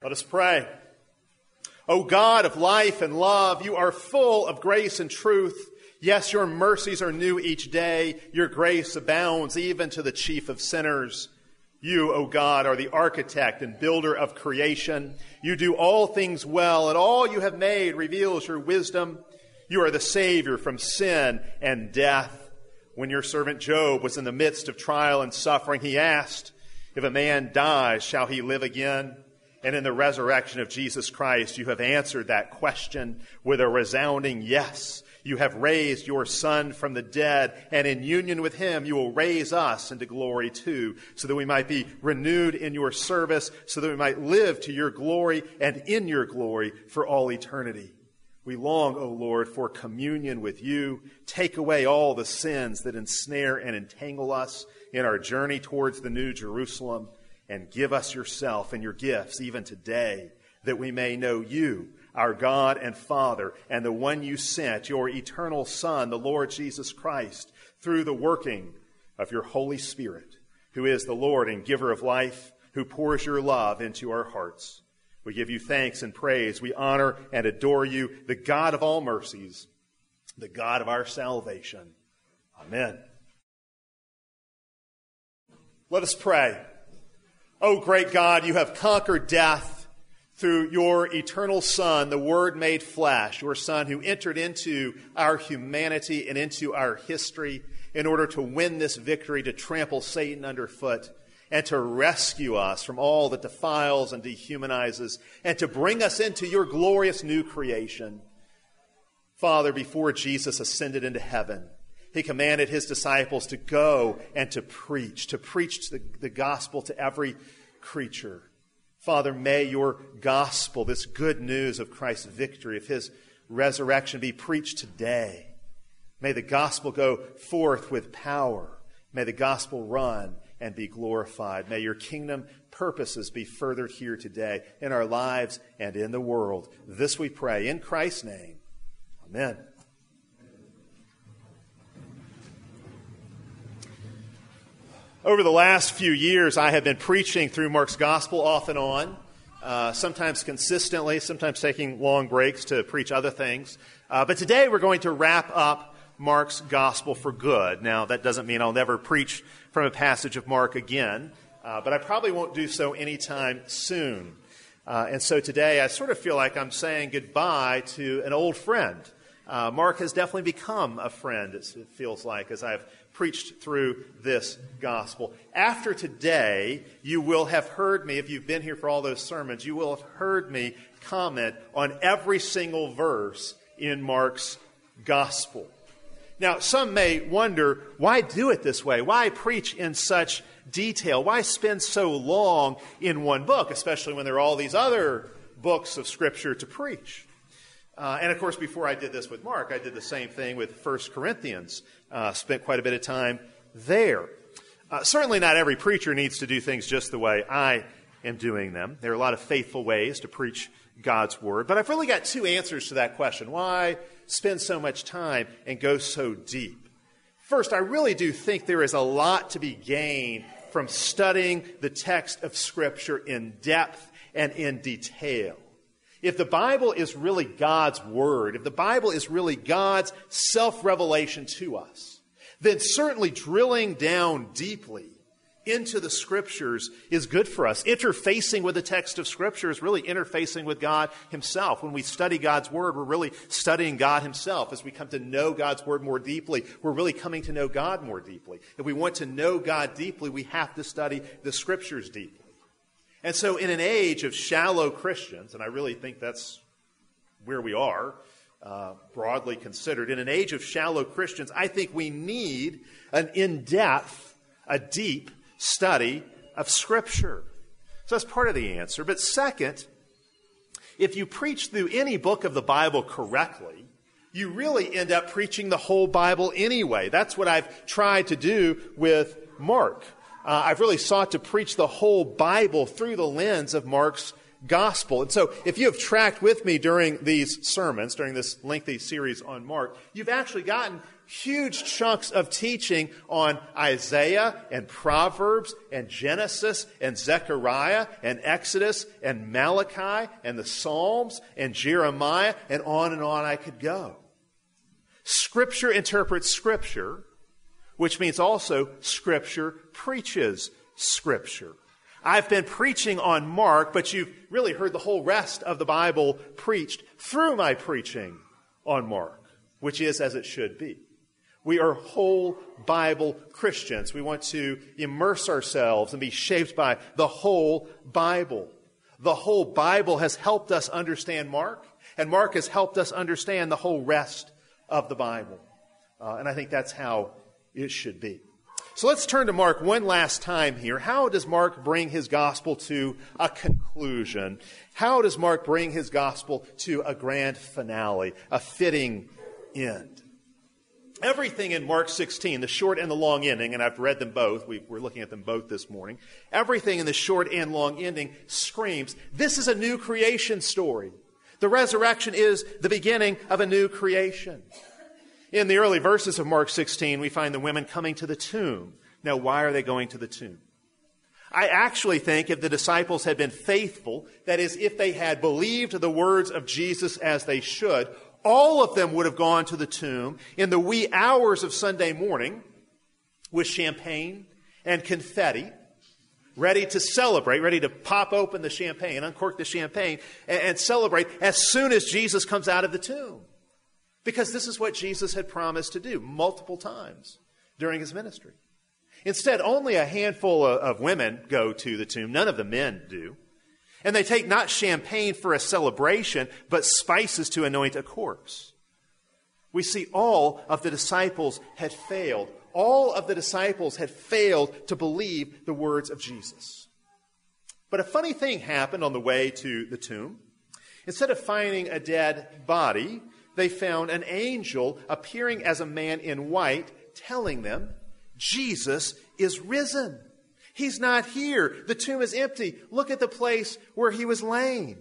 Let us pray. O God of life and love, you are full of grace and truth. Yes, your mercies are new each day. Your grace abounds even to the chief of sinners. You, O God, are the architect and builder of creation. You do all things well, and all you have made reveals your wisdom. You are the Savior from sin and death. When your servant Job was in the midst of trial and suffering, he asked, If a man dies, shall he live again? And in the resurrection of Jesus Christ, you have answered that question with a resounding yes. You have raised your Son from the dead, and in union with him, you will raise us into glory too, so that we might be renewed in your service, so that we might live to your glory and in your glory for all eternity. We long, O Lord, for communion with you. Take away all the sins that ensnare and entangle us in our journey towards the new Jerusalem and give us yourself and your gifts even today, that we may know you, our God and Father, and the one you sent, your eternal Son, the Lord Jesus Christ, through the working of your Holy Spirit, who is the Lord and giver of life, who pours your love into our hearts. We give you thanks and praise. We honor and adore you, the God of all mercies, the God of our salvation. Amen. Let us pray. Oh, great God, you have conquered death through your eternal Son, the Word made flesh, your Son who entered into our humanity and into our history in order to win this victory, to trample Satan underfoot, and to rescue us from all that defiles and dehumanizes, and to bring us into your glorious new creation. Father, before Jesus ascended into heaven, he commanded his disciples to go and to preach, to preach the, the gospel to every creature. Father, may your gospel, this good news of Christ's victory, of his resurrection, be preached today. May the gospel go forth with power. May the gospel run and be glorified. May your kingdom purposes be furthered here today in our lives and in the world. This we pray in Christ's name. Amen. Over the last few years, I have been preaching through Mark's Gospel off and on, uh, sometimes consistently, sometimes taking long breaks to preach other things. Uh, but today we're going to wrap up Mark's Gospel for good. Now, that doesn't mean I'll never preach from a passage of Mark again, uh, but I probably won't do so anytime soon. Uh, and so today I sort of feel like I'm saying goodbye to an old friend. Uh, Mark has definitely become a friend, it feels like, as I've preached through this gospel. After today, you will have heard me, if you've been here for all those sermons, you will have heard me comment on every single verse in Mark's gospel. Now, some may wonder why do it this way? Why preach in such detail? Why spend so long in one book, especially when there are all these other books of Scripture to preach? Uh, and of course, before I did this with Mark, I did the same thing with 1 Corinthians. Uh, spent quite a bit of time there. Uh, certainly, not every preacher needs to do things just the way I am doing them. There are a lot of faithful ways to preach God's word. But I've really got two answers to that question. Why spend so much time and go so deep? First, I really do think there is a lot to be gained from studying the text of Scripture in depth and in detail. If the Bible is really God's Word, if the Bible is really God's self revelation to us, then certainly drilling down deeply into the Scriptures is good for us. Interfacing with the text of Scripture is really interfacing with God Himself. When we study God's Word, we're really studying God Himself. As we come to know God's Word more deeply, we're really coming to know God more deeply. If we want to know God deeply, we have to study the Scriptures deeply. And so, in an age of shallow Christians, and I really think that's where we are, uh, broadly considered, in an age of shallow Christians, I think we need an in depth, a deep study of Scripture. So that's part of the answer. But second, if you preach through any book of the Bible correctly, you really end up preaching the whole Bible anyway. That's what I've tried to do with Mark uh, I've really sought to preach the whole Bible through the lens of Mark's gospel. And so, if you have tracked with me during these sermons, during this lengthy series on Mark, you've actually gotten huge chunks of teaching on Isaiah and Proverbs and Genesis and Zechariah and Exodus and Malachi and the Psalms and Jeremiah and on and on I could go. Scripture interprets Scripture, which means also Scripture preaches Scripture. I've been preaching on Mark, but you've really heard the whole rest of the Bible preached through my preaching on Mark, which is as it should be. We are whole Bible Christians. We want to immerse ourselves and be shaped by the whole Bible. The whole Bible has helped us understand Mark, and Mark has helped us understand the whole rest of the Bible. Uh, and I think that's how it should be. So let's turn to Mark one last time here. How does Mark bring his gospel to a conclusion? How does Mark bring his gospel to a grand finale, a fitting end? Everything in Mark 16, the short and the long ending, and I've read them both, we, are looking at them both this morning. Everything in the short and long ending screams this is a new creation story. The resurrection is the beginning of a new creation. In the early verses of Mark 16, we find the women coming to the tomb. Now, why are they going to the tomb? I actually think if the disciples had been faithful, that is, if they had believed the words of Jesus as they should, all of them would have gone to the tomb in the wee hours of Sunday morning with champagne and confetti, ready to celebrate, ready to pop open the champagne, uncork the champagne, and, and celebrate as soon as Jesus comes out of the tomb. Because this is what Jesus had promised to do multiple times during his ministry. Instead, only a handful of women go to the tomb. None of the men do. And they take not champagne for a celebration, but spices to anoint a corpse. We see all of the disciples had failed. All of the disciples had failed to believe the words of Jesus. But a funny thing happened on the way to the tomb. Instead of finding a dead body, they found an angel appearing as a man in white, telling them, Jesus is risen. He's not here. The tomb is empty. Look at the place where he was laying.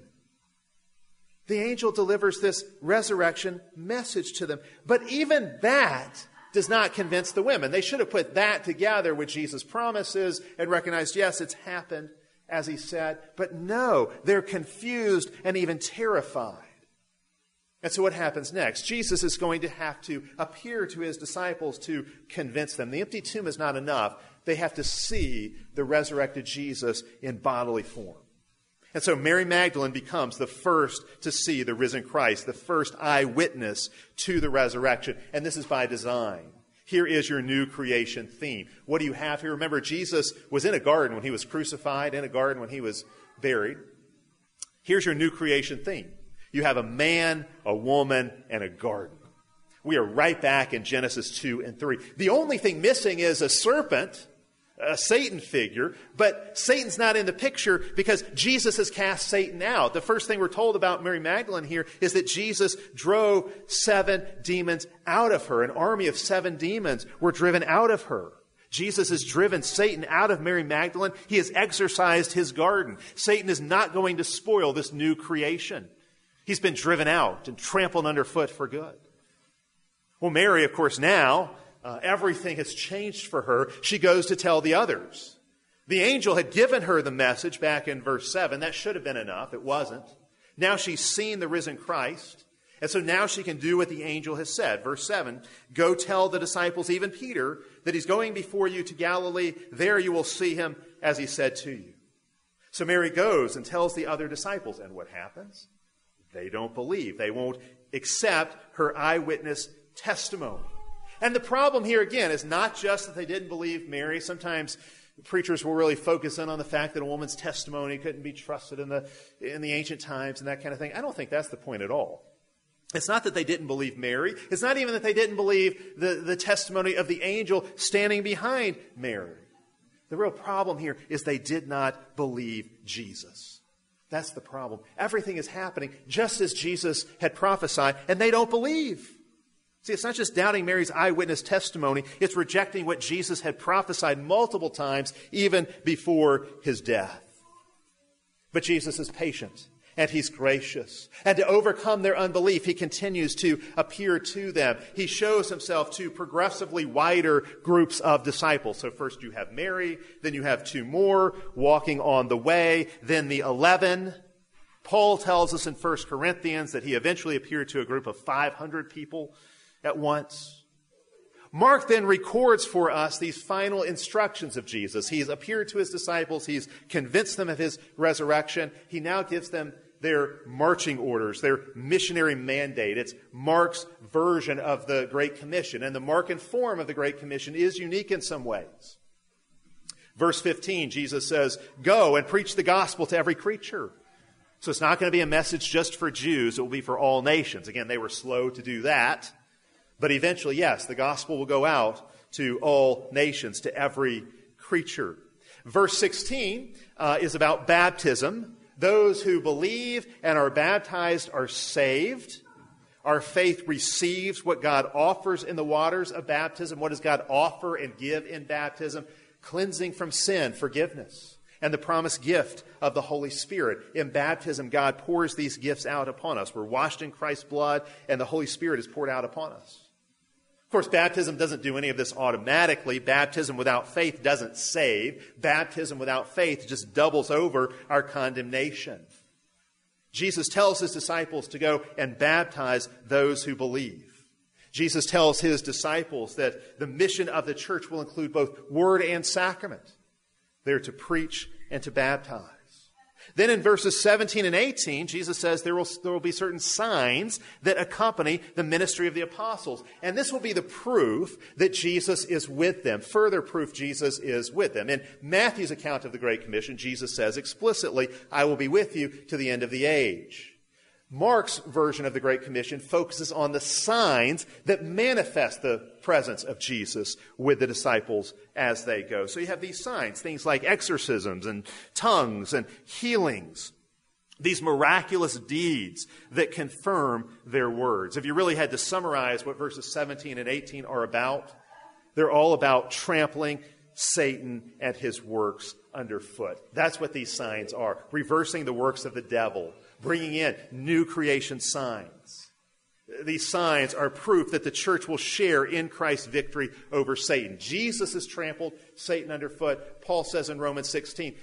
The angel delivers this resurrection message to them. But even that does not convince the women. They should have put that together with Jesus' promises and recognized, yes, it's happened as he said. But no, they're confused and even terrified. And so, what happens next? Jesus is going to have to appear to his disciples to convince them. The empty tomb is not enough. They have to see the resurrected Jesus in bodily form. And so, Mary Magdalene becomes the first to see the risen Christ, the first eyewitness to the resurrection. And this is by design. Here is your new creation theme. What do you have here? Remember, Jesus was in a garden when he was crucified, in a garden when he was buried. Here's your new creation theme you have a man, a woman, and a garden. We are right back in Genesis 2 and 3. The only thing missing is a serpent, a Satan figure, but Satan's not in the picture because Jesus has cast Satan out. The first thing we're told about Mary Magdalene here is that Jesus drove seven demons out of her. An army of seven demons were driven out of her. Jesus has driven Satan out of Mary Magdalene. He has exorcised his garden. Satan is not going to spoil this new creation. He's been driven out and trampled underfoot for good. Well, Mary, of course, now uh, everything has changed for her. She goes to tell the others. The angel had given her the message back in verse 7. That should have been enough. It wasn't. Now she's seen the risen Christ. And so now she can do what the angel has said. Verse 7 Go tell the disciples, even Peter, that he's going before you to Galilee. There you will see him as he said to you. So Mary goes and tells the other disciples. And what happens? They don't believe. They won't accept her eyewitness testimony. And the problem here, again, is not just that they didn't believe Mary. Sometimes preachers will really focus in on the fact that a woman's testimony couldn't be trusted in the, in the ancient times and that kind of thing. I don't think that's the point at all. It's not that they didn't believe Mary. It's not even that they didn't believe the, the testimony of the angel standing behind Mary. The real problem here is they did not believe Jesus. That's the problem. Everything is happening just as Jesus had prophesied, and they don't believe. See, it's not just doubting Mary's eyewitness testimony, it's rejecting what Jesus had prophesied multiple times, even before his death. But Jesus is patient, and he's gracious. And to overcome their unbelief, he continues to appear to them. He shows himself to progressively wider groups of disciples. So first you have Mary, then you have two more walking on the way, then the eleven. Paul tells us in 1 Corinthians that he eventually appeared to a group of 500 people at once. Mark then records for us these final instructions of Jesus. He's appeared to his disciples, he's convinced them of his resurrection. He now gives them their marching orders, their missionary mandate. It's Mark's version of the Great Commission. And the Markan form of the Great Commission is unique in some ways. Verse 15, Jesus says, Go and preach the gospel to every creature. So it's not going to be a message just for Jews, it will be for all nations. Again, they were slow to do that. But eventually, yes, the gospel will go out to all nations, to every creature. Verse 16 uh, is about baptism. Those who believe and are baptized are saved. Our faith receives what God offers in the waters of baptism. What does God offer and give in baptism? Cleansing from sin, forgiveness, and the promised gift of the Holy Spirit. In baptism, God pours these gifts out upon us. We're washed in Christ's blood, and the Holy Spirit is poured out upon us. Of course, baptism doesn't do any of this automatically. Baptism without faith doesn't save. Baptism without faith just doubles over our condemnation. Jesus tells his disciples to go and baptize those who believe. Jesus tells his disciples that the mission of the church will include both word and sacrament. They're to preach and to baptize. Then in verses 17 and 18, Jesus says there will, there will be certain signs that accompany the ministry of the apostles. And this will be the proof that Jesus is with them. Further proof Jesus is with them. In Matthew's account of the Great Commission, Jesus says explicitly, I will be with you to the end of the age. Mark's version of the Great Commission focuses on the signs that manifest the presence of Jesus with the disciples as they go. So you have these signs, things like exorcisms and tongues and healings, these miraculous deeds that confirm their words. If you really had to summarize what verses 17 and 18 are about, they're all about trampling Satan and his works underfoot. That's what these signs are reversing the works of the devil bringing in new creation signs. These signs are proof that the church will share in Christ's victory over Satan. Jesus has trampled Satan underfoot. Paul says in Romans 16,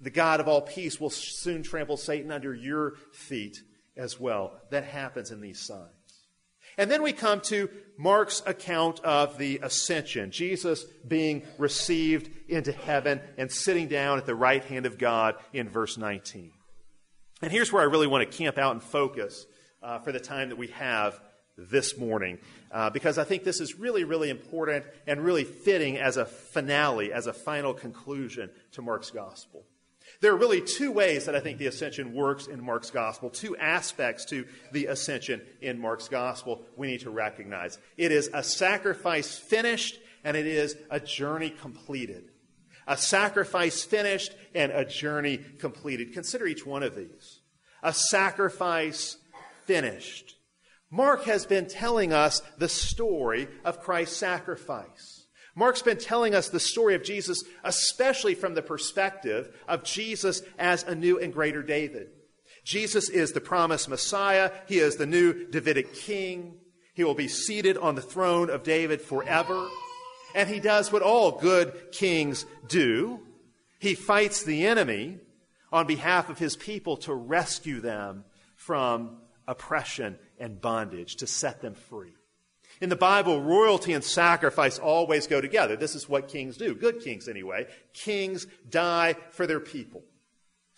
the God of all peace will soon trample Satan under your feet as well. That happens in these signs. And then we come to Mark's account of the ascension, Jesus being received into heaven and sitting down at the right hand of God in verse 19. And here's where I really want to camp out and focus uh, for the time that we have this morning, uh, because I think this is really, really important and really fitting as a finale, as a final conclusion to Mark's gospel. There are really two ways that I think the ascension works in Mark's gospel, two aspects to the ascension in Mark's gospel we need to recognize. It is a sacrifice finished, and it is a journey completed a sacrifice finished, and a journey completed. Consider each one of these. A sacrifice finished. Mark has been telling us the story of Christ's sacrifice. Mark's been telling us the story of Jesus, especially from the perspective of Jesus as a new and greater David. Jesus is the promised Messiah. He is the new Davidic king. He will be seated on the throne of David forever. And he does what all good kings do he fights the enemy on behalf of his people to rescue them from oppression and bondage, to set them free. In the Bible, royalty and sacrifice always go together. This is what kings do. Good kings, anyway. Kings die for their people.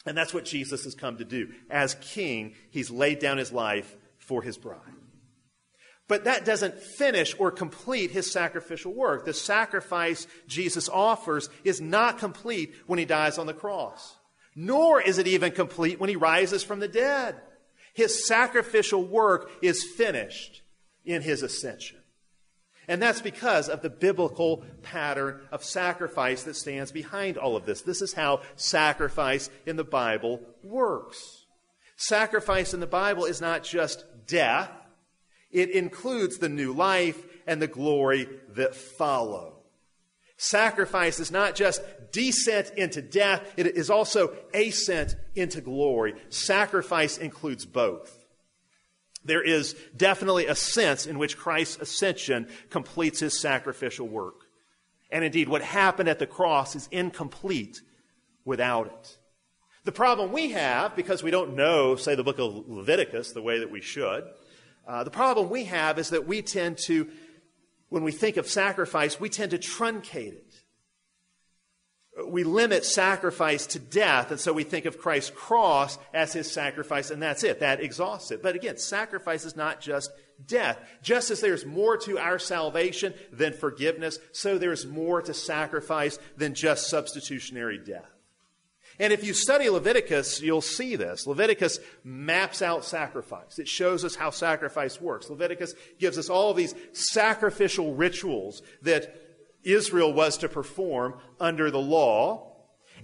And that's what Jesus has come to do. As king, he's laid down his life for his bride. But that doesn't finish or complete his sacrificial work. The sacrifice Jesus offers is not complete when he dies on the cross, nor is it even complete when he rises from the dead. His sacrificial work is finished in his ascension. And that's because of the biblical pattern of sacrifice that stands behind all of this. This is how sacrifice in the Bible works. Sacrifice in the Bible is not just death, it includes the new life and the glory that follow. Sacrifice is not just descent into death, it is also ascent into glory. Sacrifice includes both. There is definitely a sense in which Christ's ascension completes his sacrificial work. And indeed, what happened at the cross is incomplete without it. The problem we have, because we don't know, say, the book of Leviticus the way that we should, uh, the problem we have is that we tend to, when we think of sacrifice, we tend to truncate it we limit sacrifice to death, and so we think of Christ's cross as his sacrifice, and that's it. That exhausts it. But again, sacrifice is not just death. Just as there's more to our salvation than forgiveness, so there's more to sacrifice than just substitutionary death. And if you study Leviticus, you'll see this. Leviticus maps out sacrifice. It shows us how sacrifice works. Leviticus gives us all these sacrificial rituals that Israel was to perform under the law.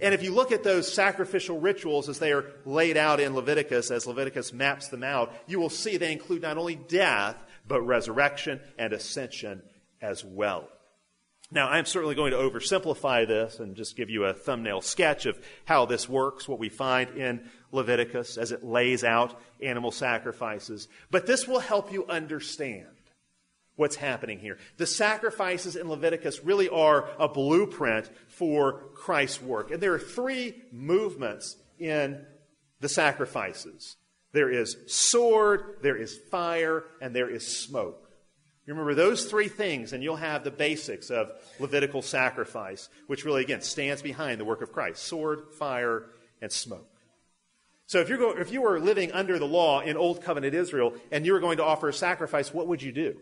And if you look at those sacrificial rituals as they are laid out in Leviticus, as Leviticus maps them out, you will see they include not only death, but resurrection and ascension as well. Now, I'm certainly going to oversimplify this and just give you a thumbnail sketch of how this works, what we find in Leviticus as it lays out animal sacrifices. But this will help you understand what's happening here. The sacrifices in Leviticus really are a blueprint for Christ's work. And there are three movements in the sacrifices there is sword, there is fire, and there is smoke. You remember those three things, and you'll have the basics of Levitical sacrifice, which really, again, stands behind the work of Christ sword, fire, and smoke. So if, you're go- if you were living under the law in Old Covenant Israel and you were going to offer a sacrifice, what would you do?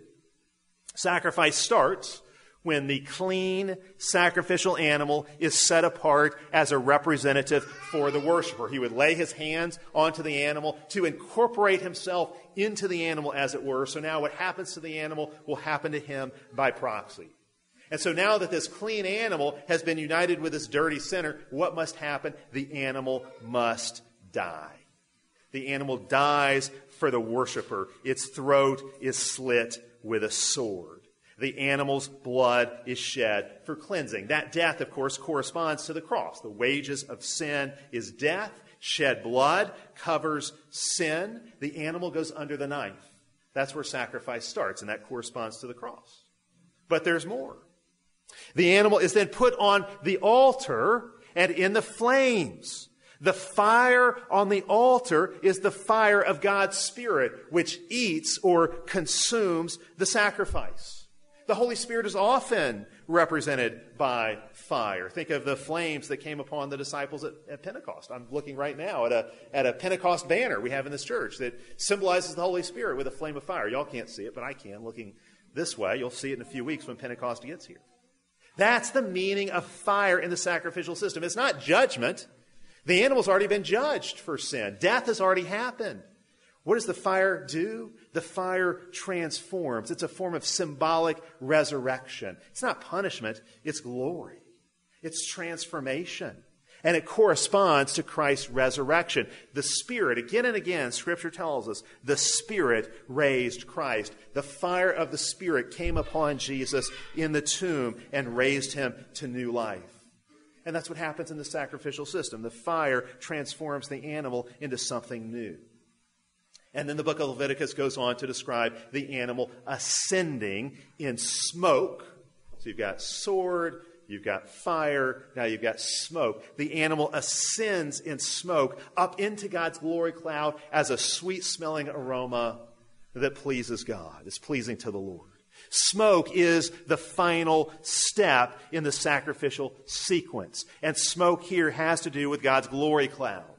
Sacrifice starts when the clean sacrificial animal is set apart as a representative for the worshiper. He would lay his hands onto the animal to incorporate himself into the animal, as it were. So now what happens to the animal will happen to him by proxy. And so now that this clean animal has been united with this dirty sinner, what must happen? The animal must die. The animal dies for the worshiper. Its throat is slit with a sword. The animal's blood is shed for cleansing. That death, of course, corresponds to the cross. The wages of sin is death. Shed blood covers sin. The animal goes under the knife. That's where sacrifice starts, and that corresponds to the cross. But there's more. The animal is then put on the altar and in the flames. The fire on the altar is the fire of God's Spirit, which eats or consumes the sacrifice. The Holy Spirit is often represented by fire. Think of the flames that came upon the disciples at, at, Pentecost. I'm looking right now at a, at a Pentecost banner we have in this church that symbolizes the Holy Spirit with a flame of fire. Y'all can't see it, but I can. Looking this way, you'll see it in a few weeks when Pentecost gets here. That's the meaning of fire in the sacrificial system. It's not judgment. The animal's already been judged for sin. Death has already happened. What does the fire do? The fire transforms. It's a form of symbolic resurrection. It's not punishment, it's glory. It's transformation. And it corresponds to Christ's resurrection. The Spirit, again and again, Scripture tells us, the Spirit raised Christ. The fire of the Spirit came upon Jesus in the tomb and raised him to new life. And that's what happens in the sacrificial system. The fire transforms the animal into something new. And then the book of Leviticus goes on to describe the animal ascending in smoke. So you've got sword, you've got fire, now you've got smoke. The animal ascends in smoke up into God's glory cloud as a sweet smelling aroma that pleases God, is pleasing to the Lord. Smoke is the final step in the sacrificial sequence. And smoke here has to do with God's glory cloud.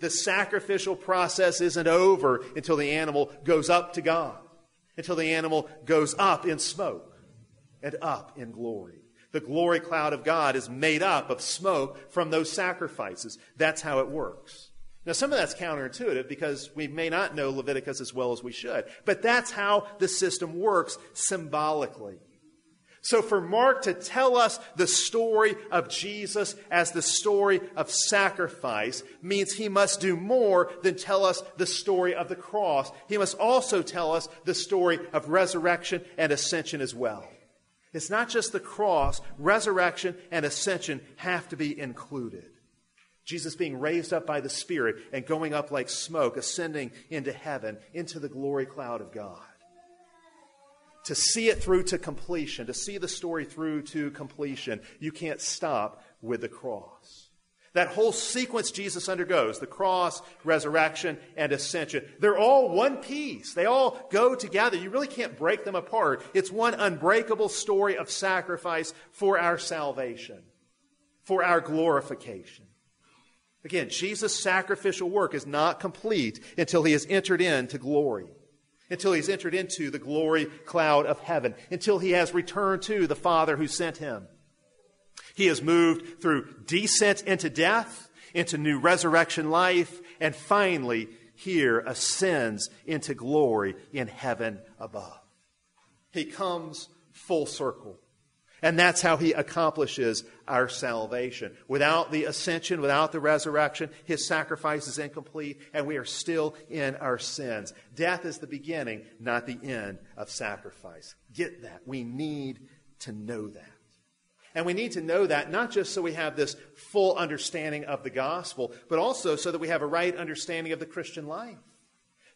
The sacrificial process isn't over until the animal goes up to God, until the animal goes up in smoke and up in glory. The glory cloud of God is made up of smoke from those sacrifices. That's how it works. Now, some of that's counterintuitive because we may not know Leviticus as well as we should, but that's how the system works symbolically. So, for Mark to tell us the story of Jesus as the story of sacrifice means he must do more than tell us the story of the cross. He must also tell us the story of resurrection and ascension as well. It's not just the cross, resurrection and ascension have to be included. Jesus being raised up by the Spirit and going up like smoke, ascending into heaven, into the glory cloud of God. To see it through to completion, to see the story through to completion, you can't stop with the cross. That whole sequence Jesus undergoes the cross, resurrection, and ascension they're all one piece. They all go together. You really can't break them apart. It's one unbreakable story of sacrifice for our salvation, for our glorification. Again, Jesus' sacrificial work is not complete until he has entered into glory, until he's entered into the glory cloud of heaven, until he has returned to the Father who sent him. He has moved through descent into death, into new resurrection life, and finally, here ascends into glory in heaven above. He comes full circle. And that's how he accomplishes our salvation. Without the ascension, without the resurrection, his sacrifice is incomplete, and we are still in our sins. Death is the beginning, not the end of sacrifice. Get that. We need to know that. And we need to know that not just so we have this full understanding of the gospel, but also so that we have a right understanding of the Christian life.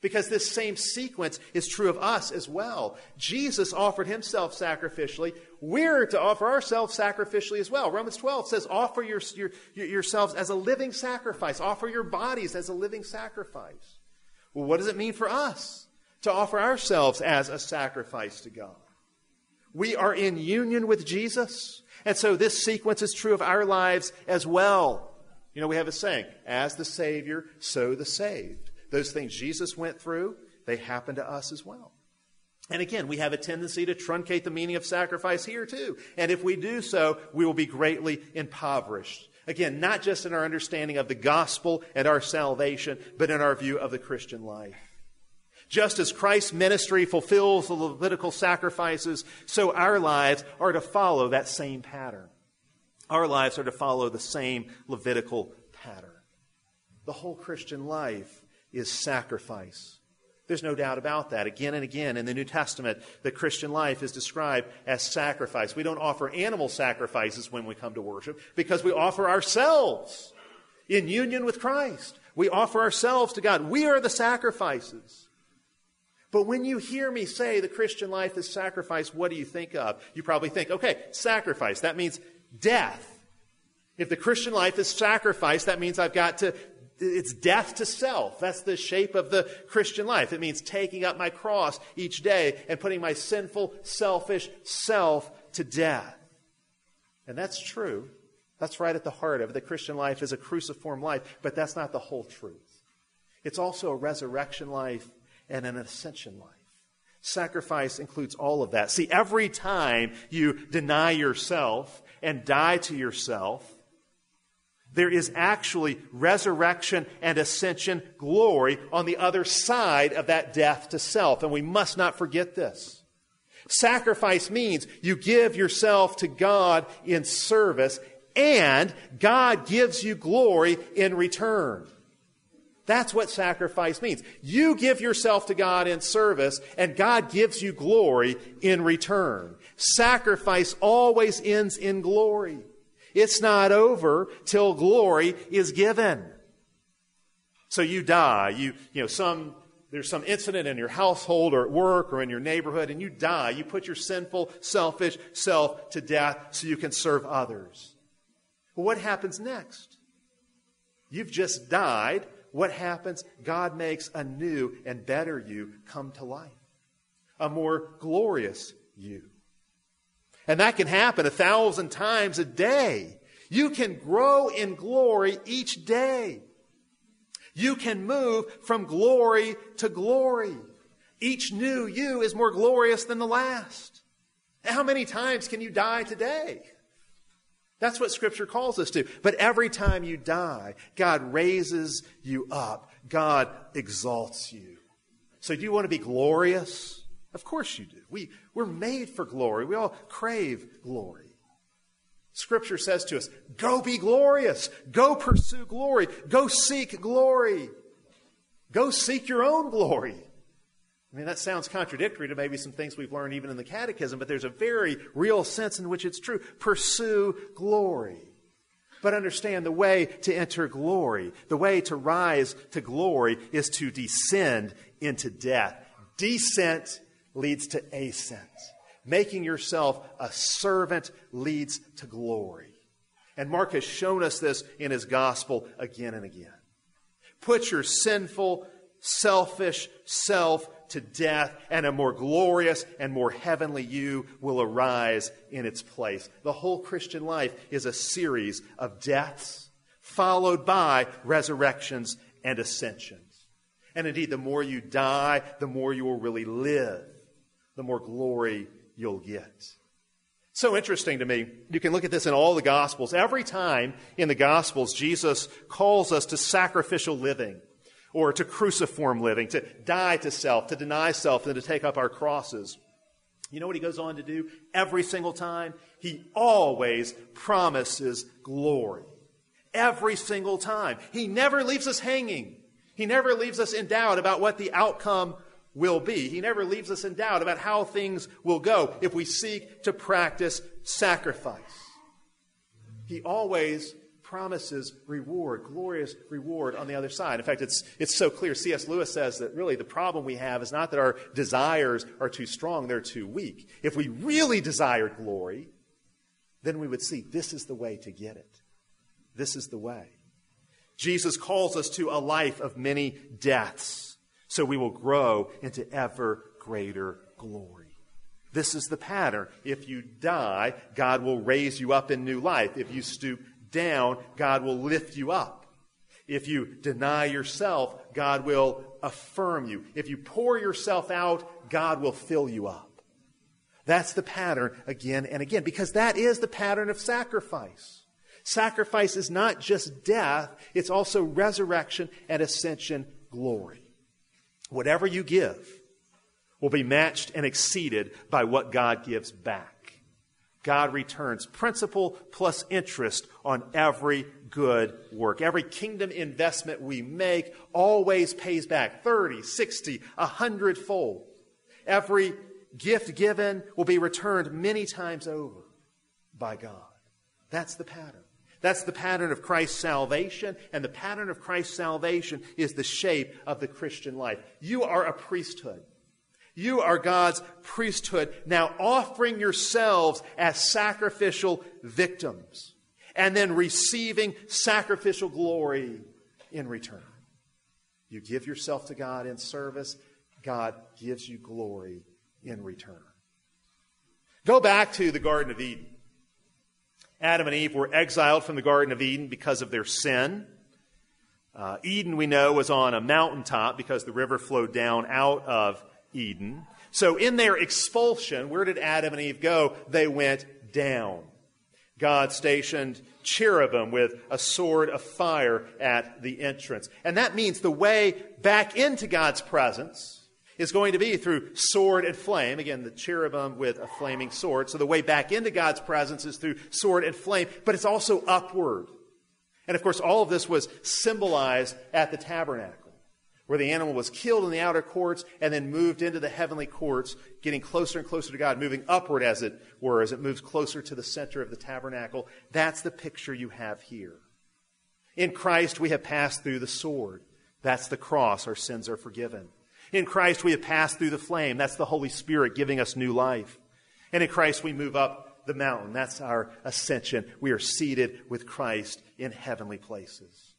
Because this same sequence is true of us as well. Jesus offered himself sacrificially. We're to offer ourselves sacrificially as well. Romans 12 says, offer your, your, yourselves as a living sacrifice. Offer your bodies as a living sacrifice. Well, what does it mean for us to offer ourselves as a sacrifice to God? We are in union with Jesus. And so this sequence is true of our lives as well. You know, we have a saying, as the Savior, so the saved. Those things Jesus went through, they happen to us as well. And again, we have a tendency to truncate the meaning of sacrifice here too. And if we do so, we will be greatly impoverished. Again, not just in our understanding of the gospel and our salvation, but in our view of the Christian life. Just as Christ's ministry fulfills the Levitical sacrifices, so our lives are to follow that same pattern. Our lives are to follow the same Levitical pattern. The whole Christian life is sacrifice. There's no doubt about that. Again and again in the New Testament, the Christian life is described as sacrifice. We don't offer animal sacrifices when we come to worship because we offer ourselves in union with Christ. We offer ourselves to God. We are the sacrifices. But when you hear me say the Christian life is sacrifice, what do you think of? You probably think, okay, sacrifice. That means death. If the Christian life is sacrifice, that means I've got to, it's death to self. That's the shape of the Christian life. It means taking up my cross each day and putting my sinful, selfish self to death. And that's true. That's right at the heart of it. The Christian life is a cruciform life, but that's not the whole truth. It's also a resurrection life and an ascension life. Sacrifice includes all of that. See, every time you deny yourself and die to yourself, there is actually resurrection and ascension glory on the other side of that death to self. And we must not forget this. Sacrifice means you give yourself to God in service, and God gives you glory in return. That's what sacrifice means. You give yourself to God in service, and God gives you glory in return. Sacrifice always ends in glory. It's not over till glory is given. So you die. You, you know, some, there's some incident in your household or at work or in your neighborhood, and you die. You put your sinful, selfish self to death so you can serve others. Well, what happens next? You've just died what happens? God makes a new and better you come to life, a more glorious you. And that can happen a thousand times a day. You can grow in glory each day. You can move from glory to glory. Each new you is more glorious than the last. How many times can you die today? That's what Scripture calls us to. But every time you die, God raises you up, God exalts you. So, do you want to be glorious? Of course you do. We, we're made for glory. We all crave glory. Scripture says to us, go be glorious. Go pursue glory. Go seek glory. Go seek your own glory. I mean, that sounds contradictory to maybe some things we've learned even in the Catechism, but there's a very real sense in which it's true. Pursue glory. But understand the way to enter glory, the way to rise to glory is to descend into death. Descent leads to ascent. Making yourself a servant leads to glory. And Mark has shown us this in his gospel again and again. Put your sinful, selfish self to death, and a more glorious and more heavenly you will arise in its place. The whole Christian life is a series of deaths, followed by resurrections and ascensions. And indeed, the more you die, the more you will really live, the more glory you'll get. So interesting to me. You can look at this in all the Gospels. Every time in the Gospels, Jesus calls us to sacrificial living or to cruciform living, to die to self, to deny self, and to take up our crosses. You know what he goes on to do every single time? He always promises glory. Every single time. He never leaves us hanging. He never leaves us in doubt about what the outcome will be. He never leaves us in doubt about how things will go if we seek to practice sacrifice. He always promises reward, glorious reward on the other side. In fact, it's, it's so clear. C.S. Lewis says that really the problem we have is not that our desires are too strong, they're too weak. If we really desired glory, then we would see this is the way to get it. This is the way. Jesus calls us to a life of many deaths so we will grow into ever greater glory. This is the pattern. If you die, God will raise you up in new life. If you stoop down, God will lift you up. If you deny yourself, God will affirm you. If you pour yourself out, God will fill you up. That's the pattern again and again, because that is the pattern of sacrifice. Sacrifice is not just death, it's also resurrection and ascension glory. Whatever you give will be matched and exceeded by what God gives back. God returns principal plus interest on every good work. Every kingdom investment we make always pays back 30, 60, 100 fold. Every gift given will be returned many times over by God. That's the pattern. That's the pattern of Christ's salvation, and the pattern of Christ's salvation is the shape of the Christian life. You are a priesthood. You are God's priesthood, now offering yourselves as sacrificial victims and then receiving sacrificial glory in return. You give yourself to God in service, God gives you glory in return. Go back to the Garden of Eden. Adam and Eve were exiled from the Garden of Eden because of their sin. Uh, Eden, we know, was on a mountaintop because the river flowed down out of Eden. So in their expulsion, where did Adam and Eve go? They went down. God stationed cherubim with a sword of fire at the entrance. And that means the way back into God's presence is going to be through sword and flame. Again, the cherubim with a flaming sword. So the way back into God's presence is through sword and flame, but it's also upward. And of course, all of this was symbolized at the tabernacle where the animal was killed in the outer courts and then moved into the heavenly courts, getting closer and closer to God, moving upward, as it were, as it moves closer to the center of the tabernacle. That's the picture you have here. In Christ, we have passed through the sword. That's the cross. Our sins are forgiven. In Christ, we have passed through the flame. That's the Holy Spirit giving us new life. And in Christ, we move up the mountain. That's our ascension. We are seated with Christ in heavenly places.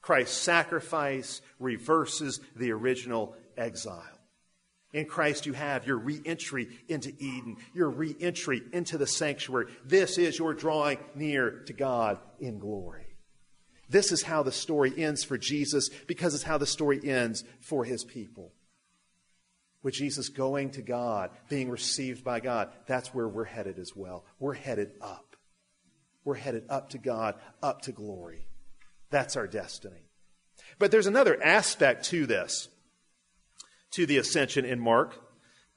Christ's sacrifice reverses the original exile. In Christ, you have your reentry into Eden, your reentry into the sanctuary. This is your drawing near to God in glory. This is how the story ends for Jesus because it's how the story ends for his people. With Jesus going to God, being received by God, that's where we're headed as well. We're headed up. We're headed up to God, up to glory. That's our destiny. But there's another aspect to this, to the ascension in Mark.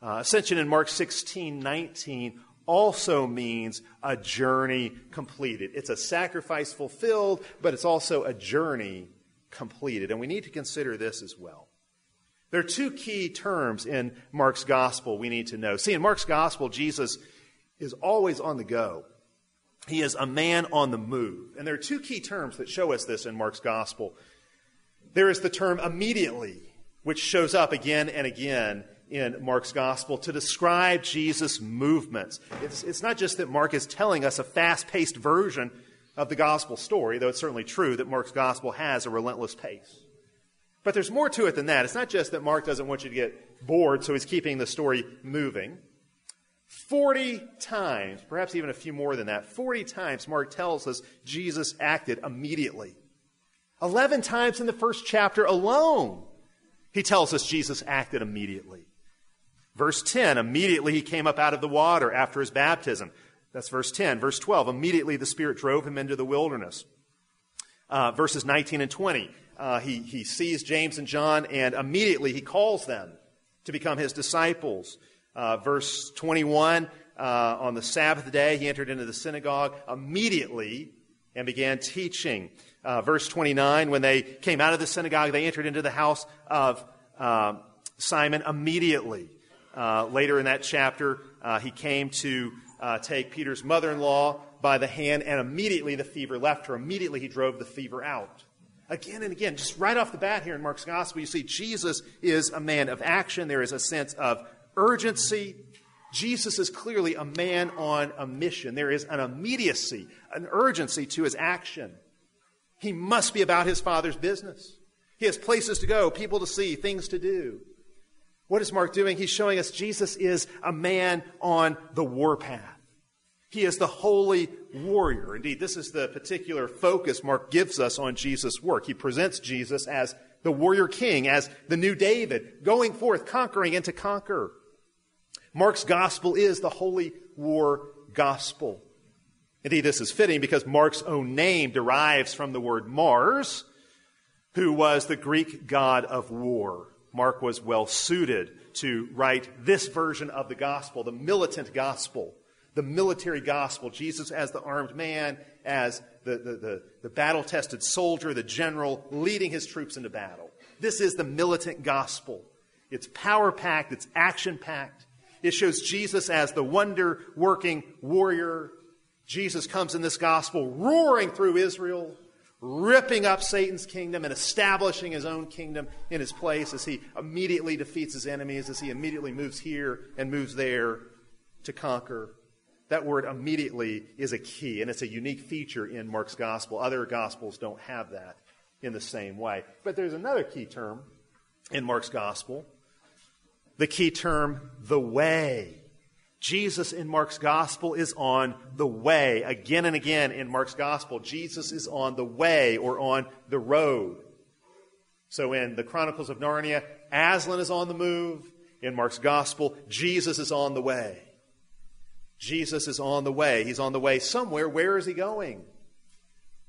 Uh, ascension in Mark 16, 19 also means a journey completed. It's a sacrifice fulfilled, but it's also a journey completed. And we need to consider this as well. There are two key terms in Mark's gospel we need to know. See, in Mark's gospel, Jesus is always on the go. He is a man on the move. And there are two key terms that show us this in Mark's gospel. There is the term immediately, which shows up again and again in Mark's gospel to describe Jesus' movements. It's, it's not just that Mark is telling us a fast paced version of the gospel story, though it's certainly true that Mark's gospel has a relentless pace. But there's more to it than that. It's not just that Mark doesn't want you to get bored, so he's keeping the story moving. 40 times, perhaps even a few more than that, 40 times Mark tells us Jesus acted immediately. 11 times in the first chapter alone, he tells us Jesus acted immediately. Verse 10, immediately he came up out of the water after his baptism. That's verse 10. Verse 12, immediately the Spirit drove him into the wilderness. Uh, verses 19 and 20, uh, he, he sees James and John and immediately he calls them to become his disciples. Uh, verse 21, uh, on the Sabbath day, he entered into the synagogue immediately and began teaching. Uh, verse 29, when they came out of the synagogue, they entered into the house of uh, Simon immediately. Uh, later in that chapter, uh, he came to take Peter's mother in law by the hand, and immediately the fever left her. Immediately he drove the fever out. Again and again, just right off the bat here in Mark's gospel, you see Jesus is a man of action. There is a sense of urgency. Jesus is clearly a man on a mission. There is an immediacy, an urgency to his action. He must be about his Father's business. He has places to go, people to see, things to do. What is Mark doing? He's showing us Jesus is a man on the warpath. He is the holy warrior. Indeed, this is the particular focus Mark gives us on Jesus' work. He presents Jesus as the warrior king, as the new David, going forth, conquering and to conquer. Mark's gospel is the holy war gospel. Indeed, this is fitting because Mark's own name derives from the word Mars, who was the Greek god of war. Mark was well suited to write this version of the gospel, the militant gospel, the military gospel. Jesus as the armed man, as the, the, the, the battle tested soldier, the general leading his troops into battle. This is the militant gospel. It's power packed, it's action packed, it shows Jesus as the wonder working warrior. Jesus comes in this gospel roaring through Israel, ripping up Satan's kingdom and establishing his own kingdom in his place as he immediately defeats his enemies, as he immediately moves here and moves there to conquer. That word immediately is a key, and it's a unique feature in Mark's gospel. Other gospels don't have that in the same way. But there's another key term in Mark's gospel the key term, the way. Jesus in Mark's gospel is on the way. Again and again in Mark's gospel, Jesus is on the way or on the road. So in the Chronicles of Narnia, Aslan is on the move. In Mark's gospel, Jesus is on the way. Jesus is on the way. He's on the way somewhere. Where is he going?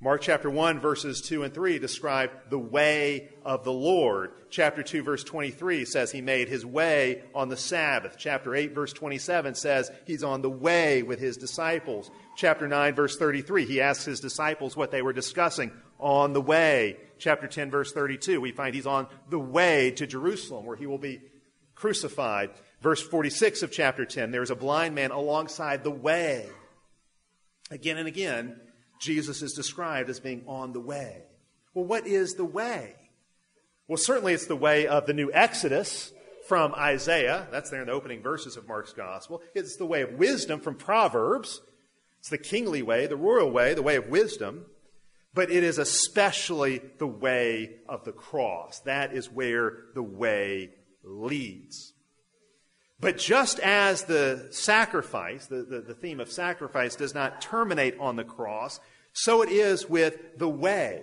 Mark chapter 1, verses 2 and 3 describe the way of the Lord. Chapter 2, verse 23 says he made his way on the Sabbath. Chapter 8, verse 27 says he's on the way with his disciples. Chapter 9, verse 33, he asks his disciples what they were discussing on the way. Chapter 10, verse 32, we find he's on the way to Jerusalem where he will be crucified. Verse 46 of chapter 10, there's a blind man alongside the way. Again and again, Jesus is described as being on the way. Well, what is the way? Well, certainly it's the way of the new Exodus from Isaiah. That's there in the opening verses of Mark's gospel. It's the way of wisdom from Proverbs. It's the kingly way, the royal way, the way of wisdom. But it is especially the way of the cross. That is where the way leads. But just as the sacrifice, the, the, the, theme of sacrifice, does not terminate on the cross, so it is with the way.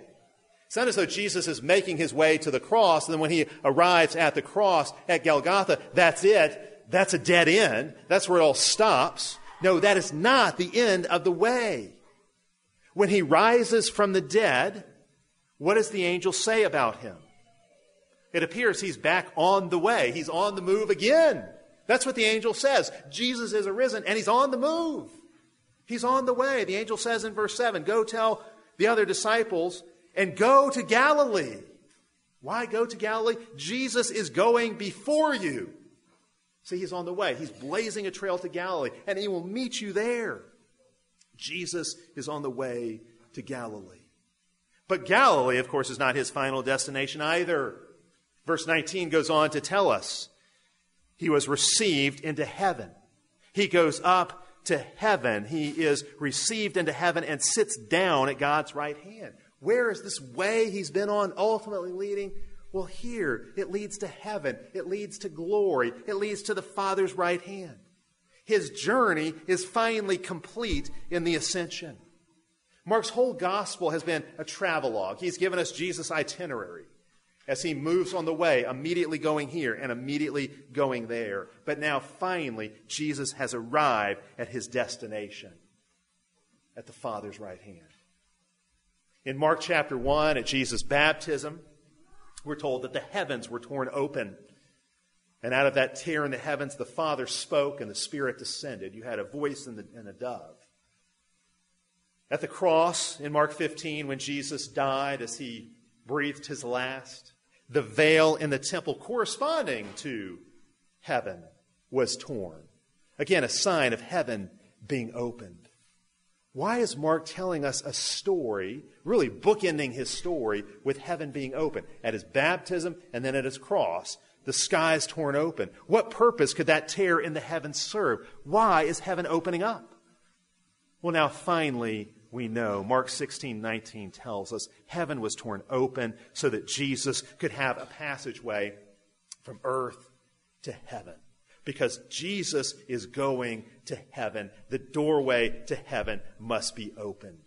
It's not as though Jesus is making his way to the cross, and then when he arrives at the cross at Golgotha, that's it. That's a dead end. That's where it all stops. No, that is not the end of the way. When he rises from the dead, what does the angel say about him? It appears he's back on the way. He's on the move again. That's what the angel says. Jesus is arisen and he's on the move. He's on the way. The angel says in verse 7 Go tell the other disciples and go to Galilee. Why go to Galilee? Jesus is going before you. See, he's on the way. He's blazing a trail to Galilee, and he will meet you there. Jesus is on the way to Galilee. But Galilee, of course, is not his final destination either. Verse 19 goes on to tell us he was received into heaven. He goes up to heaven. He is received into heaven and sits down at God's right hand. Where is this way he's been on ultimately leading? Well, here it leads to heaven, it leads to glory, it leads to the Father's right hand. His journey is finally complete in the ascension. Mark's whole gospel has been a travelogue. He's given us Jesus' itinerary as he moves on the way, immediately going here and immediately going there. But now, finally, Jesus has arrived at his destination at the Father's right hand. In Mark chapter 1, at Jesus' baptism, we're told that the heavens were torn open. And out of that tear in the heavens, the Father spoke and the Spirit descended. You had a voice and, the, and a dove. At the cross in Mark 15, when Jesus died as he breathed his last, the veil in the temple corresponding to heaven was torn. Again, a sign of heaven being opened. Why is Mark telling us a story, really bookending his story with heaven being open? At his baptism and then at his cross, the skies torn open. What purpose could that tear in the heavens serve? Why is heaven opening up? Well, now finally, we know. Mark 16, 19 tells us heaven was torn open so that Jesus could have a passageway from earth to heaven. Because Jesus is going to heaven. The doorway to heaven must be opened.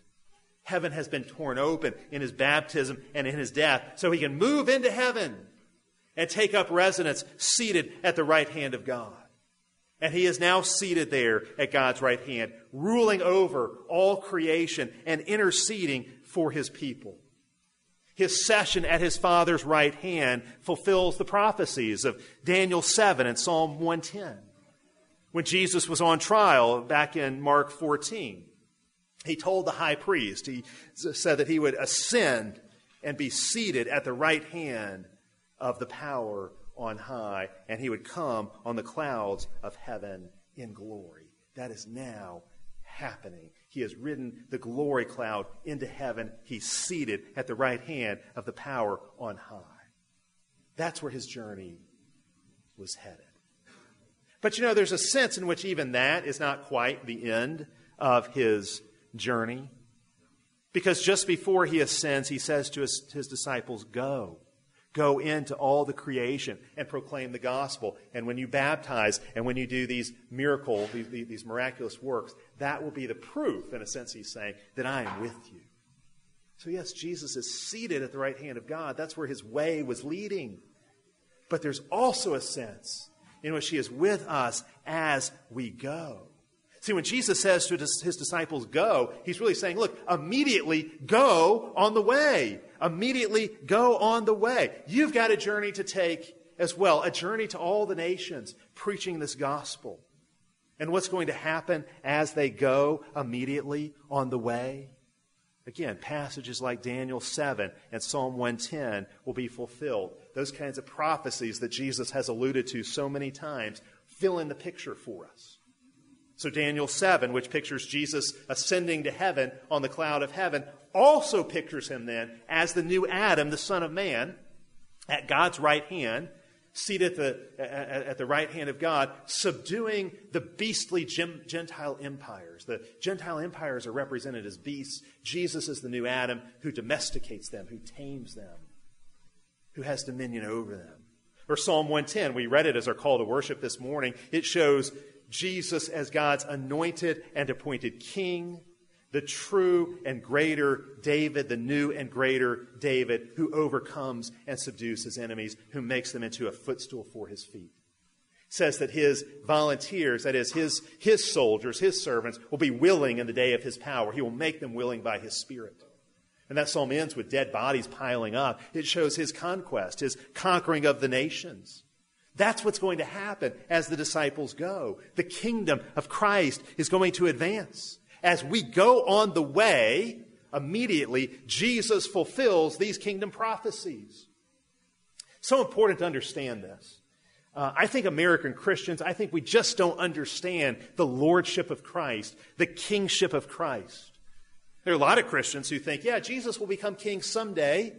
Heaven has been torn open in his baptism and in his death so he can move into heaven and take up residence seated at the right hand of God. And he is now seated there at God's right hand, ruling over all creation and interceding for his people. His session at his Father's right hand fulfills the prophecies of Daniel 7 and Psalm 110. When Jesus was on trial back in Mark 14, he told the high priest, he said that he would ascend and be seated at the right hand of the power on high, and he would come on the clouds of heaven in glory. That is now happening. He has ridden the glory cloud into heaven. He's seated at the right hand of the power on high. That's where his journey was headed. But you know, there's a sense in which even that is not quite the end of his journey. Because just before he ascends, he says to his, his disciples, Go. Go into all the creation and proclaim the gospel. And when you baptize and when you do these miracle, these, these miraculous works, that will be the proof, in a sense, he's saying, that I am with you. So, yes, Jesus is seated at the right hand of God. That's where his way was leading. But there's also a sense in which he is with us as we go. See, when Jesus says to his disciples, go, he's really saying, look, immediately go on the way immediately go on the way. You've got a journey to take as well, a journey to all the nations, preaching this gospel. And what's going to happen as they go immediately on the way? Again, passages like Daniel 7 and Psalm 110 will be fulfilled. Those kinds of prophecies that Jesus has alluded to so many times fill in the picture for us. So, Daniel 7, which pictures Jesus ascending to heaven on the cloud of heaven, also pictures him then as the new Adam, the Son of Man, at God's right hand, seated at the, at the right hand of God, subduing the beastly Gentile empires. The Gentile empires are represented as beasts. Jesus is the new Adam who domesticates them, who tames them, who has dominion over them. Or Psalm 110, we read it as our call to worship this morning. It shows Jesus as God's anointed and appointed king, the true and greater David, the new and greater David, who overcomes and subdues his enemies, who makes them into a footstool for his feet. Says that his volunteers, that is, his, his soldiers, his servants, will be willing in the day of his power. He will make them willing by his spirit. And that psalm ends with dead bodies piling up. It shows his conquest, his conquering of the nations. That's what's going to happen as the disciples go. The kingdom of Christ is going to advance. As we go on the way, immediately, Jesus fulfills these kingdom prophecies. So important to understand this. Uh, I think American Christians, I think we just don't understand the lordship of Christ, the kingship of Christ. There are a lot of Christians who think, yeah, Jesus will become king someday.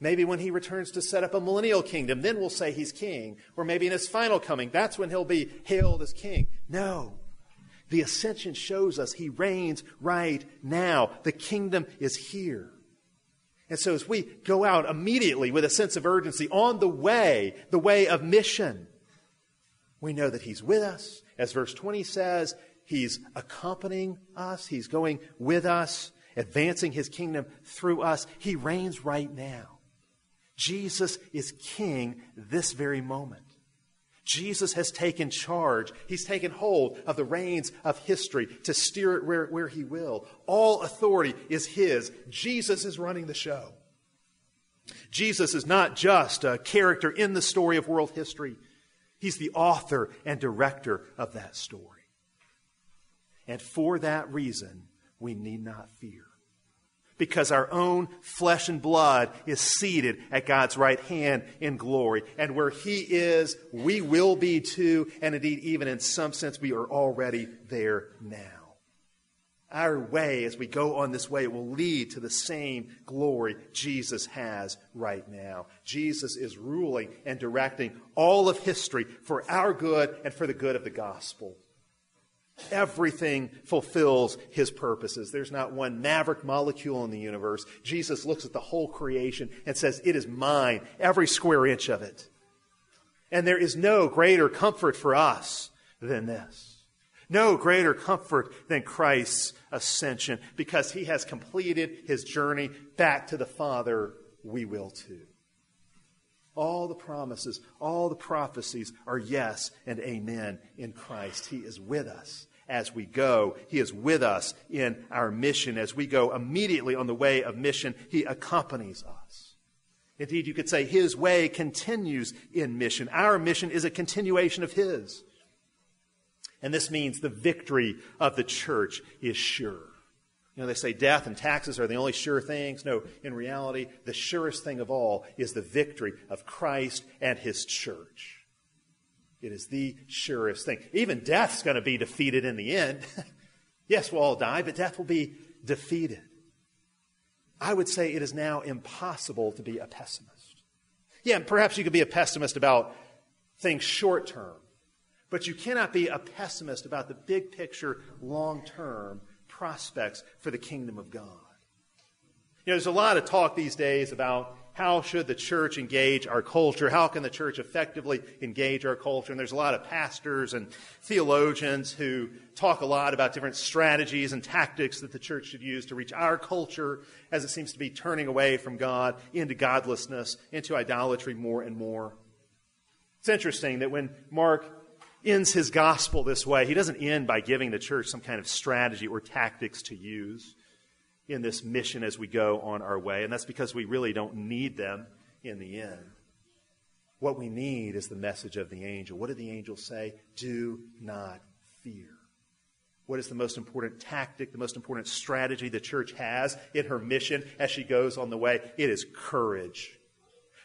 Maybe when he returns to set up a millennial kingdom, then we'll say he's king. Or maybe in his final coming, that's when he'll be hailed as king. No. The ascension shows us he reigns right now. The kingdom is here. And so as we go out immediately with a sense of urgency on the way, the way of mission, we know that he's with us. As verse 20 says, he's accompanying us. He's going with us, advancing his kingdom through us. He reigns right now. Jesus is king this very moment. Jesus has taken charge. He's taken hold of the reins of history to steer it where, where he will. All authority is his. Jesus is running the show. Jesus is not just a character in the story of world history, he's the author and director of that story. And for that reason, we need not fear because our own flesh and blood is seated at God's right hand in glory. And where He is, we will be too. And indeed, even in some sense, we are already there now. Our way, as we go on this way, will lead to the same glory Jesus has right now. Jesus is ruling and directing all of history for our good and for the good of the gospel. Everything fulfills his purposes. There's not one maverick molecule in the universe. Jesus looks at the whole creation and says, It is mine, every square inch of it. And there is no greater comfort for us than this. No greater comfort than Christ's ascension because he has completed his journey back to the Father. We will too. All the promises, all the prophecies are yes and amen in Christ. He is with us as we go. He is with us in our mission. As we go immediately on the way of mission, He accompanies us. Indeed, you could say His way continues in mission. Our mission is a continuation of His. And this means the victory of the church is sure. You know, they say death and taxes are the only sure things. No, in reality, the surest thing of all is the victory of Christ and his church. It is the surest thing. Even death's going to be defeated in the end. yes, we'll all die, but death will be defeated. I would say it is now impossible to be a pessimist. Yeah, perhaps you could be a pessimist about things short term, but you cannot be a pessimist about the big picture, long term prospects for the kingdom of God. You know, there's a lot of talk these days about how should the church engage our culture? How can the church effectively engage our culture? And there's a lot of pastors and theologians who talk a lot about different strategies and tactics that the church should use to reach our culture as it seems to be turning away from God into godlessness, into idolatry more and more. It's interesting that when Mark ends his gospel this way. He doesn't end by giving the church some kind of strategy or tactics to use in this mission as we go on our way. And that's because we really don't need them in the end. What we need is the message of the angel. What did the angel say? Do not fear. What is the most important tactic, the most important strategy the church has in her mission as she goes on the way? It is courage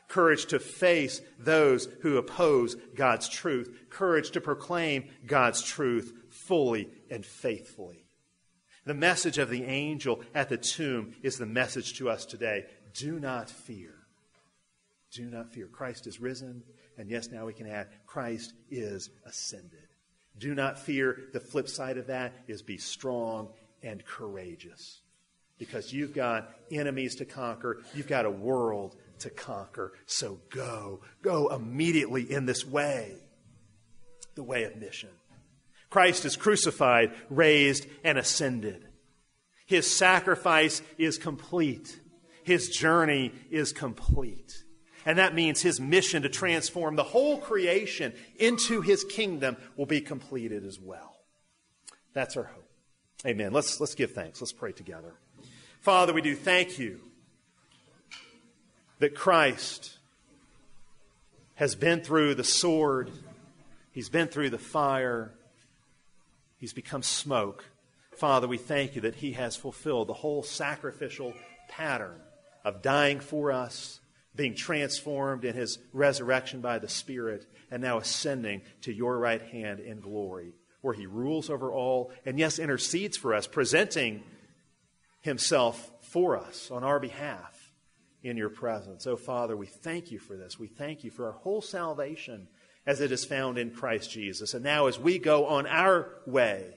courage to face those who oppose God's truth, courage to proclaim God's truth fully and faithfully. The message of the angel at the tomb is the message to us today. Do not fear. Do not fear. Christ is risen, and yes, now we can add, Christ is ascended. Do not fear. The flip side of that is be strong and courageous because you've got enemies to conquer. You've got a world to conquer. So go. Go immediately in this way the way of mission. Christ is crucified, raised, and ascended. His sacrifice is complete. His journey is complete. And that means his mission to transform the whole creation into his kingdom will be completed as well. That's our hope. Amen. Let's, let's give thanks. Let's pray together. Father, we do thank you that Christ has been through the sword, he's been through the fire, he's become smoke. Father, we thank you that he has fulfilled the whole sacrificial pattern of dying for us, being transformed in his resurrection by the Spirit, and now ascending to your right hand in glory, where he rules over all and, yes, intercedes for us, presenting himself for us on our behalf in your presence. Oh, Father, we thank you for this. We thank you for our whole salvation as it is found in Christ Jesus. And now, as we go on our way,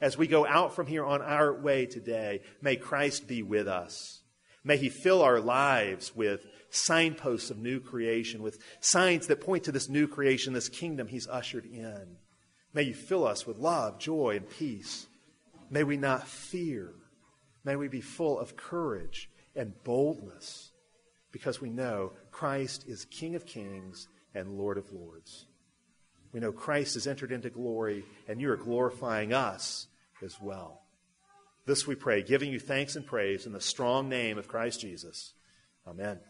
as we go out from here on our way today, may Christ be with us. May he fill our lives with signposts of new creation, with signs that point to this new creation, this kingdom he's ushered in. May you fill us with love, joy, and peace. May we not fear. May we be full of courage and boldness because we know Christ is King of kings and Lord of lords. We know Christ has entered into glory, and you are glorifying us as well. This we pray, giving you thanks and praise in the strong name of Christ Jesus. Amen.